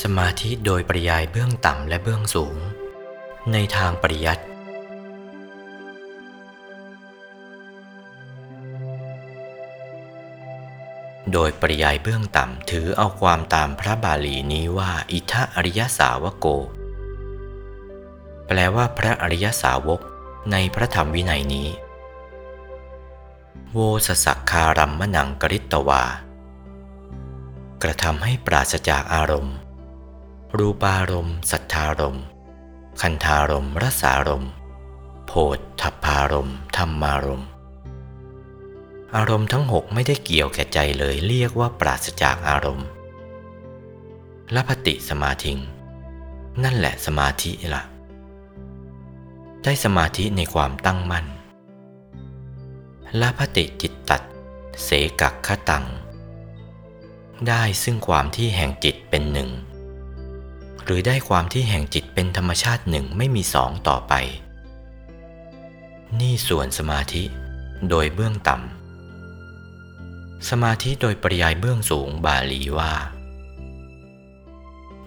สมาธิโดยปริยายเบื้องต่ำและเบื้องสูง ในทางปริยัติโดยปริยายเบื้องต่ำถือเอาความตามพระบาลีนี้ว่า อิทะอริยสาวโก แปลว่าพระอริยสาวกในพระธรรมวินัยนี้ โวสสักคารัมมนังกริตตวา กระทำให้ปราศจากอารมณ์ รูปารมณ์สัทธารมณ์ คันธารมณ์รสารมณ์ โพธทัพพารมณ์ธรรมารมณ์ อารมณ์ทั้งหกไม่ได้เกี่ยวแก่ใจเลยเรียกว่าปราศจากอารมณ์ละพติสมาธิง นั่นแหละสมาธิละ่ะ ได้สมาธิในความตั้งมั่นละพติจิตตัด เสกักขตัง ได้ซึ่งความที่แห่งจิตเป็นหนึ่ง หรือได้ความที่แห่งจิตเป็นธรรมชาติหนึ่งไม่มีสองต่อไป นี่ส่วนสมาธิโดยเบื้องต่ำ สมาธิโดยปริยายเบื้องสูงบาลีว่า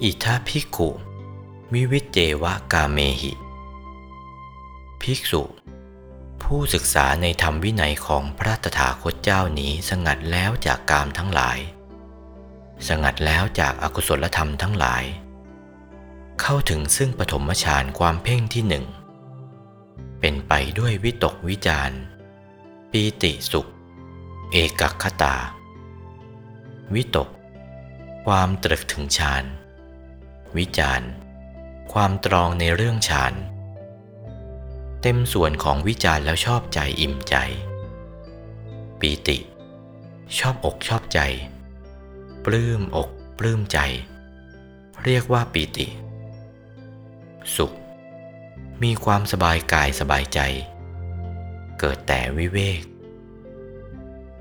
อิทาภิกขุ วิวิเจวะกาเมหิ ภิกษุ ผู้ศึกษาในธรรมวินัยของพระตถาคตเจ้านี้สงัดแล้วจากกามทั้งหลาย สงัดแล้วจากอากุศลธรรมทั้งหลาย เข้าถึงซึ่งปฐมฌานความเพ่งที่หนึ่ง เป็นไปด้วยวิตกวิจารปีติสุข เอกัคตา วิตก ความตรึกถึงฌาน วิจารความตรองในเรื่องฌาน เต็มส่วนของวิจารแล้วชอบใจอิ่มใจ ปีติ ชอบอกชอบใจ ปลื้มอกปลื้มใจ เรียกว่าปีติ สุข มีความสบายกายสบายใจ เกิดแต่วิเวก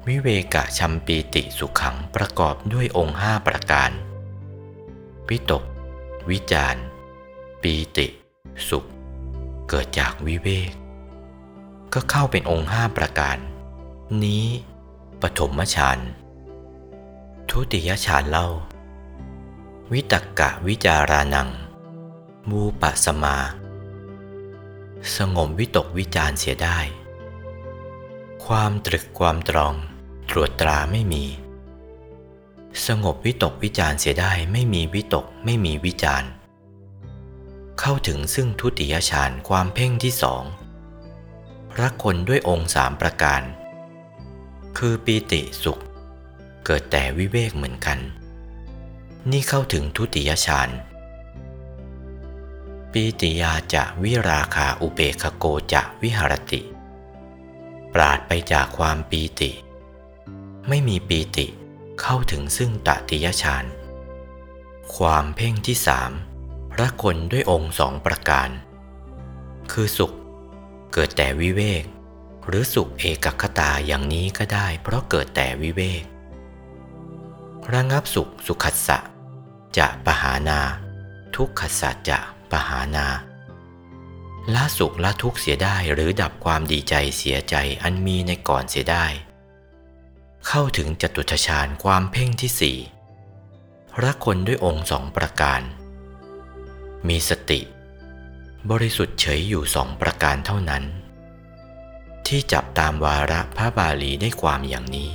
วิเวกะชัมปีติสุขขังประกอบด้วยองค์ห้าประการ วิตก วิจารปีติ สุข เกิดจากวิเวก ก็เข้าเป็นองค์ห้าประการ นี้ปฐมฌานทุติยฌานเล่า วิตกกะวิจารานัง มูปะสมา สงมวิตกวิจารเสียได้ ความตรึกความตรอง ตรวจตราไม่มี สงบวิตกวิจารเสียได้ไม่มีวิตกไม่มีวิจารเข้าถึงซึ่งทุติยฌานความเพ่งที่สองรักคนด้วยองค์สามประการ คือปีติสุข เกิดแต่วิเวกเหมือนกัน นี่เข้าถึงทุติยฌาน ปีติยาจะวิราคาอุเบคโกจะวิหรติ ปราดไปจากความปีติ ไม่มีปีติเข้าถึงซึ่งตติยฌาน ความเพ่งที่สามพรักคนด้วยองค์สองประการ คือสุขเกิดแต่วิเวก หรือสุขเอกคตาอย่างนี้ก็ได้ เพราะเกิดแต่วิเวก ระงับสุขสุขัสสะจะปหานา ทุกขัสสะจะ ปหานาละสุขละทุกข์เสียได้หรือดับความดีใจเสียใจอันมีในก่อนเสียได้ เข้าถึงจตุทชาญความเพ่งที่สี่รักคนด้วยองค์สองประการ มีสติ บริสุทธิ์เฉยอยู่สองประการเท่านั้น ที่จับตามวาระพระบาลีได้ความอย่างนี้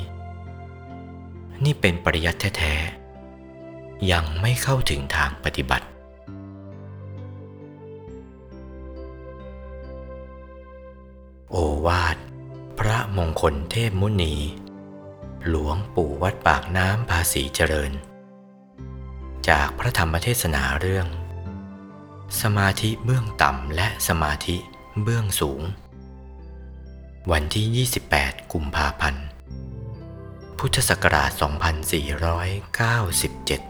นี่เป็นปริยัติแท้ๆยังไม่เข้าถึงทางปฏิบัติ โอวาท พระมงคลเทพมุนี หลวงปู่วัดปากน้ำภาษีเจริญ จากพระธรรมเทศนาเรื่อง สมาธิเบื้องต่ำและสมาธิเบื้องสูง วันที่ 28 กุมภาพันธ์ พุทธศักราช 2497